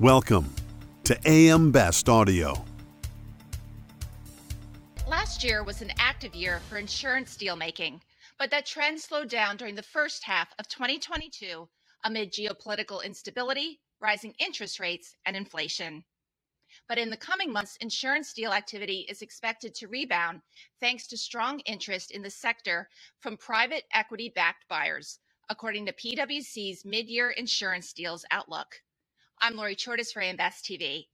Welcome to AM Best Audio. Last year was an active year for insurance deal making, but that trend slowed down during the first half of 2022 amid geopolitical instability, rising interest rates, and inflation. But in the coming months, insurance deal activity is expected to rebound thanks to strong interest in the sector from private equity backed buyers, according to PwC's mid year insurance deals outlook. I'm Lori Chordas for AM Best TV.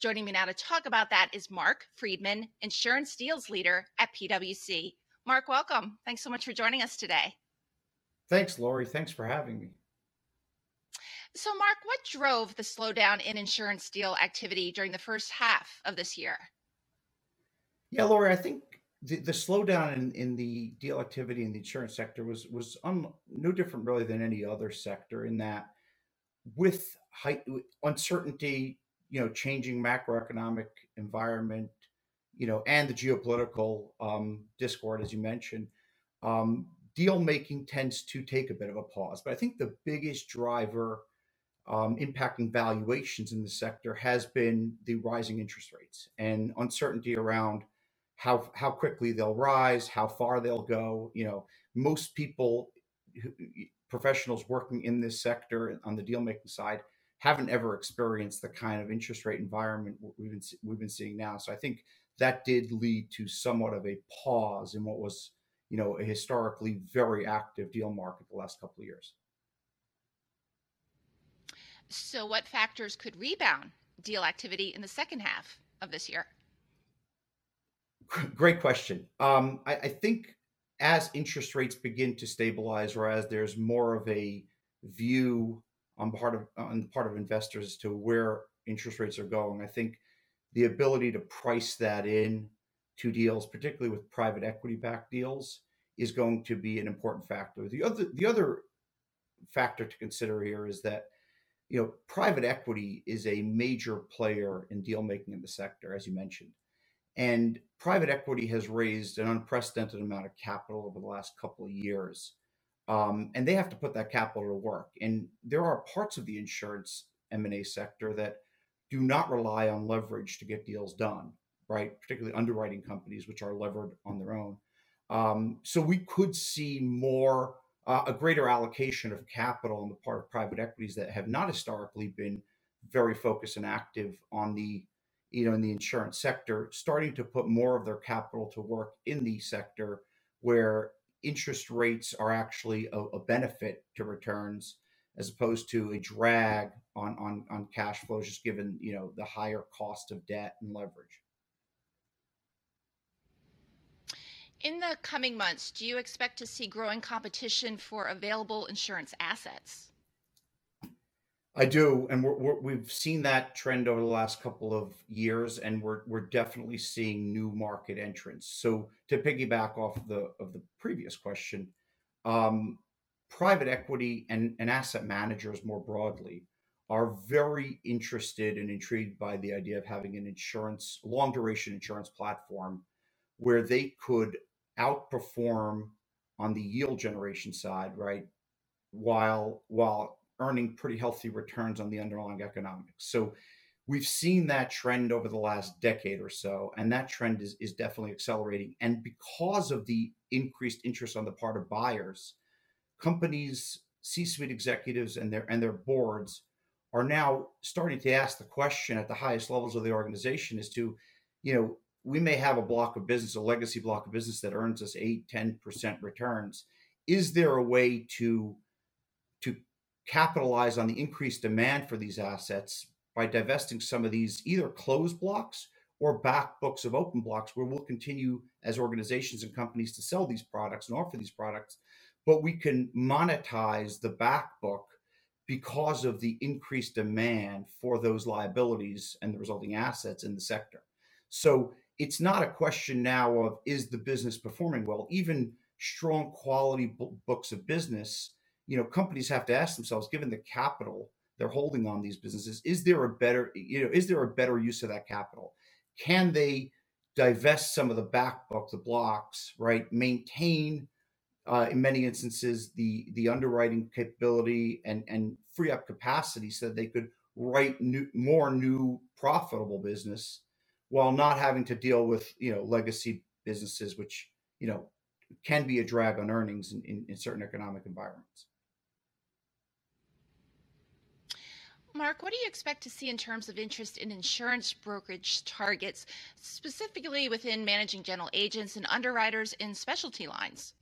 Joining me now to talk about that is Mark Friedman, insurance deals leader at PwC. Mark, welcome. Thanks so much for joining us today. Thanks, Lori. Thanks for having me. So, Mark, what drove the slowdown in insurance deal activity during the first half of this year? Yeah, Lori, I think the, the slowdown in, in the deal activity in the insurance sector was was un, no different really than any other sector in that with height, uncertainty, you know, changing macroeconomic environment, you know, and the geopolitical um, discord, as you mentioned, um, deal making tends to take a bit of a pause. But I think the biggest driver um, impacting valuations in the sector has been the rising interest rates and uncertainty around how how quickly they'll rise, how far they'll go. You know, most people, professionals working in this sector on the deal making side, haven't ever experienced the kind of interest rate environment we've been we've been seeing now. So I think that did lead to somewhat of a pause in what was, you know, a historically very active deal market the last couple of years. So, what factors could rebound deal activity in the second half of this year? Great question. Um, I, I think as interest rates begin to stabilize, or as there's more of a view on part of on the part of investors as to where interest rates are going. I think the ability to price that in to deals, particularly with private equity backed deals, is going to be an important factor. The other the other factor to consider here is that you know private equity is a major player in deal making in the sector, as you mentioned. And private equity has raised an unprecedented amount of capital over the last couple of years um, and they have to put that capital to work. And there are parts of the insurance M&A sector that do not rely on leverage to get deals done, right? Particularly underwriting companies, which are levered on their own. Um, so we could see more, uh, a greater allocation of capital on the part of private equities that have not historically been very focused and active on the, you know, in the insurance sector, starting to put more of their capital to work in the sector where interest rates are actually a, a, benefit to returns as opposed to a drag on, on, on cash flows, just given you know the higher cost of debt and leverage. In the coming months, do you expect to see growing competition for available insurance assets? I do, and we have seen that trend over the last couple of years, and we're we're definitely seeing new market entrants. So to piggyback off the of the previous question, um, private equity and, and asset managers more broadly are very interested and intrigued by the idea of having an insurance long duration insurance platform where they could outperform on the yield generation side, right? While while earning pretty healthy returns on the underlying economics. So we've seen that trend over the last decade or so, and that trend is, is definitely accelerating. And because of the increased interest on the part of buyers, companies, C-suite executives, and their and their boards are now starting to ask the question at the highest levels of the organization as to, you know, we may have a block of business, a legacy block of business that earns us 8, 10% returns. Is there a way to capitalize on the increased demand for these assets by divesting some of these either closed blocks or back books of open blocks where we'll continue as organizations and companies to sell these products and offer these products. But we can monetize the back book because of the increased demand for those liabilities and the resulting assets in the sector. So it's not a question now of is the business performing well? Even strong quality books of business you know companies have to ask themselves given the capital they're holding on these businesses is there a better you know is there a better use of that capital? Can they divest some of the back book the blocks right? Maintain uh, in many instances the the underwriting capability and and free up capacity so that they could write new, more new profitable business while not having to deal with you know legacy businesses which you know can be a drag on earnings in, in, in certain economic environments Mark, what do you expect to see in terms of interest in insurance brokerage targets, specifically within managing general agents and underwriters in specialty lines?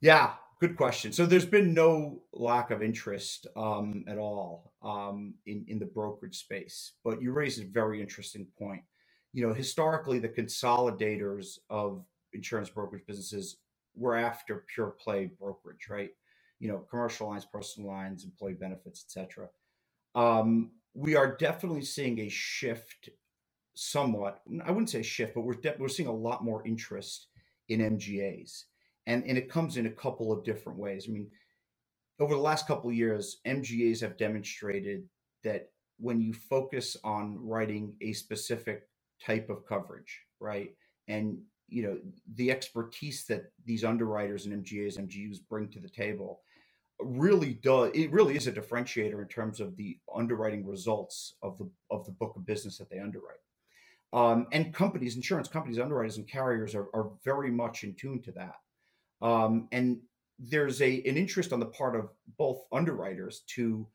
Yeah, good question. So there's been no lack of interest um, at all um, in in the brokerage space, but you raise a very interesting point. You know, historically, the consolidators of insurance brokerage businesses were after pure play brokerage, right? You know, commercial lines, personal lines, employee benefits, etc. Um, we are definitely seeing a shift, somewhat. I wouldn't say shift, but we're de- we're seeing a lot more interest in MGAs, and and it comes in a couple of different ways. I mean, over the last couple of years, MGAs have demonstrated that when you focus on writing a specific type of coverage, right, and you know the expertise that these underwriters and MGAs, MGUs bring to the table really does it really is a differentiator in terms of the underwriting results of the of the book of business that they underwrite. Um, and companies insurance companies underwriters and carriers are, are very much in tune to that. Um, and there's a an interest on the part of both underwriters to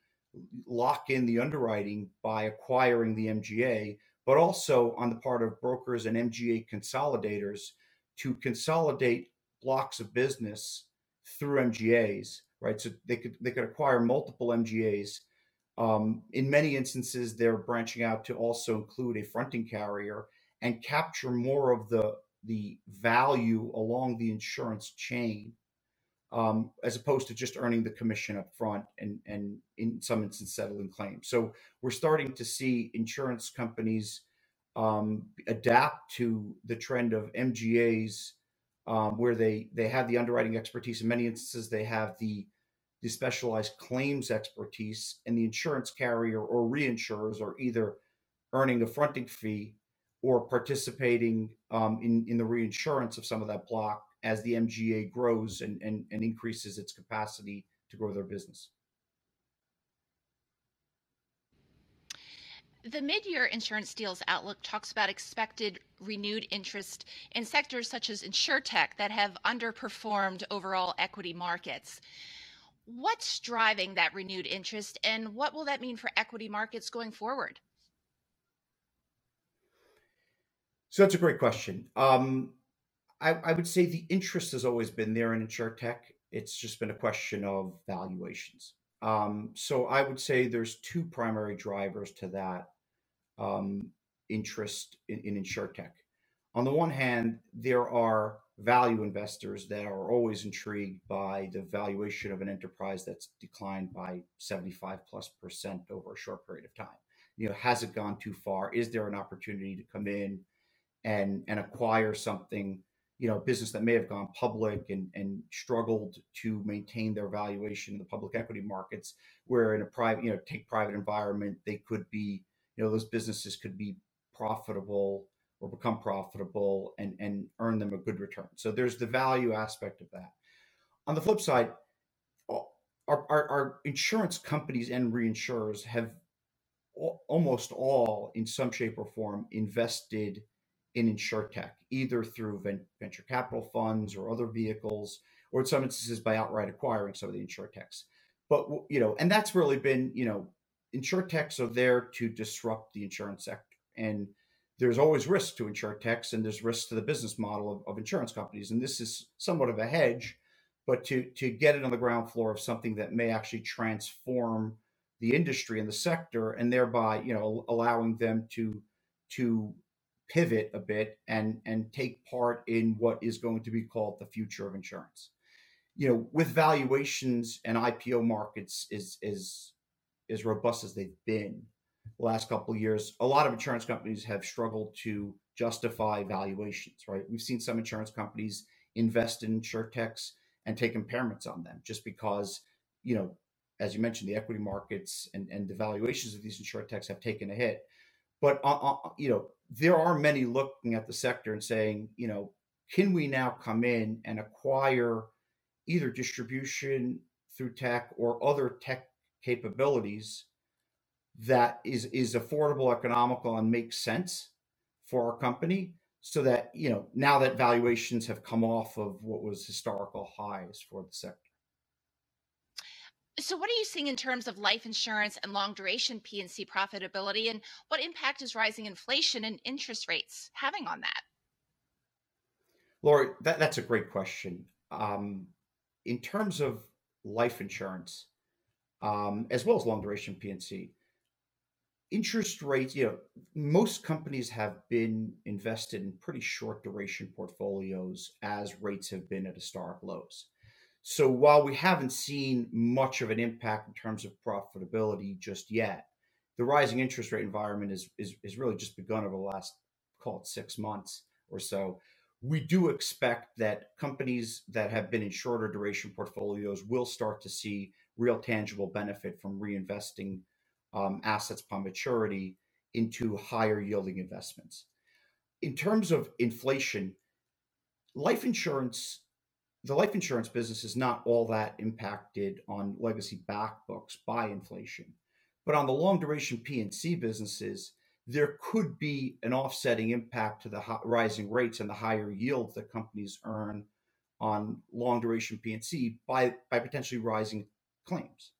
lock in the underwriting by acquiring the mga but also on the part of brokers and mga consolidators to consolidate blocks of business through mgas right? So they could they could acquire multiple MGAs. Um, in many instances, they're branching out to also include a fronting carrier and capture more of the the value along the insurance chain, um, as opposed to just earning the commission up front and and in some instances settling claims. So we're starting to see insurance companies um, adapt to the trend of MGAs, um, where they they have the underwriting expertise. In many instances, they have the the specialized claims expertise, and the insurance carrier or reinsurers are either earning a fronting fee or participating um, in, in the reinsurance of some of that block as the MGA grows and, and, and increases its capacity to grow their business. The mid year insurance deals outlook talks about expected renewed interest in sectors such as insurtech that have underperformed overall equity markets. What's driving that renewed interest, and what will that mean for equity markets going forward? So that's a great question. Um, I, I, would say the interest has always been there in insurtech. It's just been a question of valuations. Um, so I would say there's two primary drivers to that um, interest in, in insurtech. On the one hand, there are value investors that are always intrigued by the valuation of an enterprise that's declined by 75 plus percent over a short period of time. You know, has it gone too far? Is there an opportunity to come in and and acquire something, you know, business that may have gone public and and struggled to maintain their valuation in the public equity markets, where in a private, you know, take private environment, they could be, you know, those businesses could be profitable or become profitable and, and earn them a good return. So there's the value aspect of that. On the flip side, our, our, our insurance companies and reinsurers have almost all, in some shape or form, invested in insurtech, either through venture capital funds or other vehicles, or in some instances by outright acquiring some of the insurtechs. But you know, and that's really been, you know, insurtechs are there to disrupt the insurance sector, and there's always risk to insurtechs and there's risk to the business model of, of insurance companies. And this is somewhat of a hedge, but to to get it on the ground floor of something that may actually transform the industry and the sector and thereby, you know, allowing them to to pivot a bit and and take part in what is going to be called the future of insurance. You know, with valuations and IPO markets is is as robust as they've been, the last couple of years, a lot of insurance companies have struggled to justify valuations, right? We've seen some insurance companies invest in insurtechs and take impairments on them just because, you know, as you mentioned, the equity markets and, and the valuations of these insurtechs have taken a hit. But, uh, uh, you know, there are many looking at the sector and saying, you know, can we now come in and acquire either distribution through tech or other tech capabilities that is is affordable, economical, and makes sense for our company so that you know now that valuations have come off of what was historical highs for the sector so what are you seeing in terms of life insurance and long duration P&C profitability and what impact is rising inflation and interest rates having on that Lori, that, that's a great question um, in terms of life insurance um, as well as long duration P&C interest rates, you know, most companies have been invested in pretty short duration portfolios as rates have been at historic lows. So while we haven't seen much of an impact in terms of profitability just yet, the rising interest rate environment is is, is really just begun over the last call it six months or so. We do expect that companies that have been in shorter duration portfolios will start to see real tangible benefit from reinvesting um, assets upon maturity into higher yielding investments. In terms of inflation, life insurance, the life insurance business is not all that impacted on legacy back books by inflation. But on the long duration P&C businesses, there could be an offsetting impact to the rising rates and the higher yields that companies earn on long duration P&C by, by potentially rising claims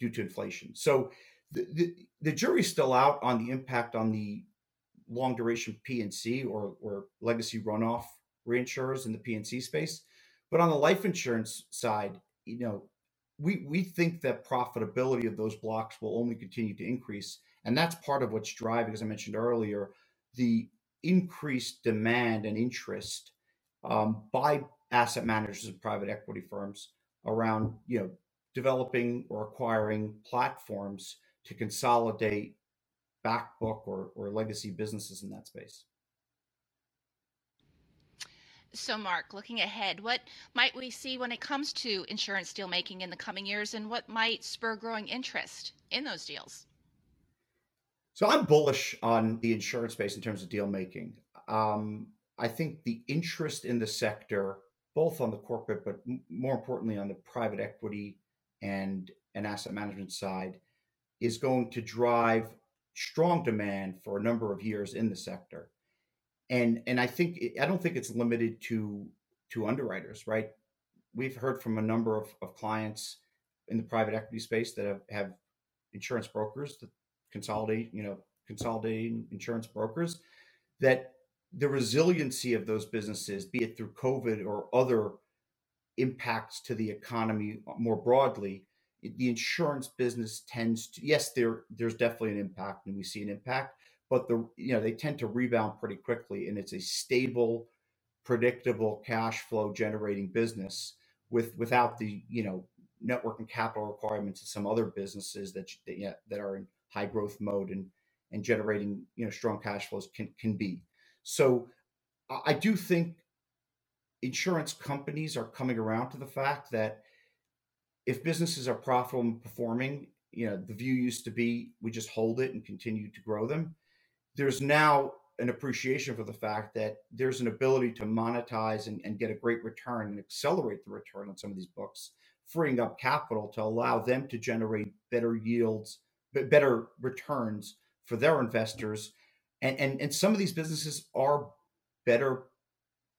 due to inflation. So the, the, jury's still out on the impact on the long duration P&C or, or legacy runoff reinsurers in the P&C space. But on the life insurance side, you know, we, we think that profitability of those blocks will only continue to increase. And that's part of what's driving, as I mentioned earlier, the increased demand and interest um, by asset managers and private equity firms around, you know, developing or acquiring platforms to consolidate back book or, or legacy businesses in that space. So, Mark, looking ahead, what might we see when it comes to insurance deal making in the coming years, and what might spur growing interest in those deals? So, I'm bullish on the insurance space in terms of deal making. Um, I think the interest in the sector, both on the corporate, but more importantly on the private equity and, and asset management side, is going to drive strong demand for a number of years in the sector. And and I think eh, I don't think it's limited to to underwriters, right? We've heard from a number of, of clients in the private equity space that have, have insurance brokers that consolidate, you know, consolidating insurance brokers that the resiliency of those businesses, be it through COVID or other impacts to the economy uh, more broadly, the insurance business tends to yes there there's definitely an impact and we see an impact but the you know they tend to rebound pretty quickly and it's a stable predictable cash flow generating business with without the you know network and capital requirements of some other businesses that that, yeah, that are in high growth mode and and generating you know strong cash flows can can be so i do think insurance companies are coming around to the fact that if businesses are profitable and performing, you know, the view used to be we just hold it and continue to grow them. There's now an appreciation for the fact that there's an ability to monetize and, and get a great return and accelerate the return on some of these books, freeing up capital to allow them to generate better yields, better returns for their investors. And, and, and some of these businesses are better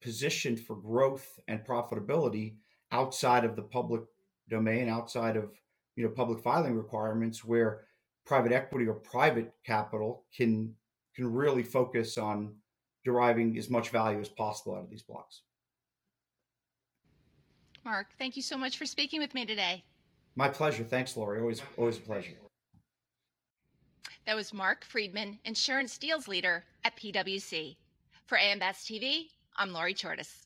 positioned for growth and profitability outside of the public domain outside of you know public filing requirements where private equity or private capital can can really focus on deriving as much value as possible out of these blocks. Mark, thank you so much for speaking with me today. My pleasure. Thanks, Lori. Always always a pleasure. That was Mark Friedman, insurance deals leader at PwC. For AM Best TV, I'm Lori Chordas.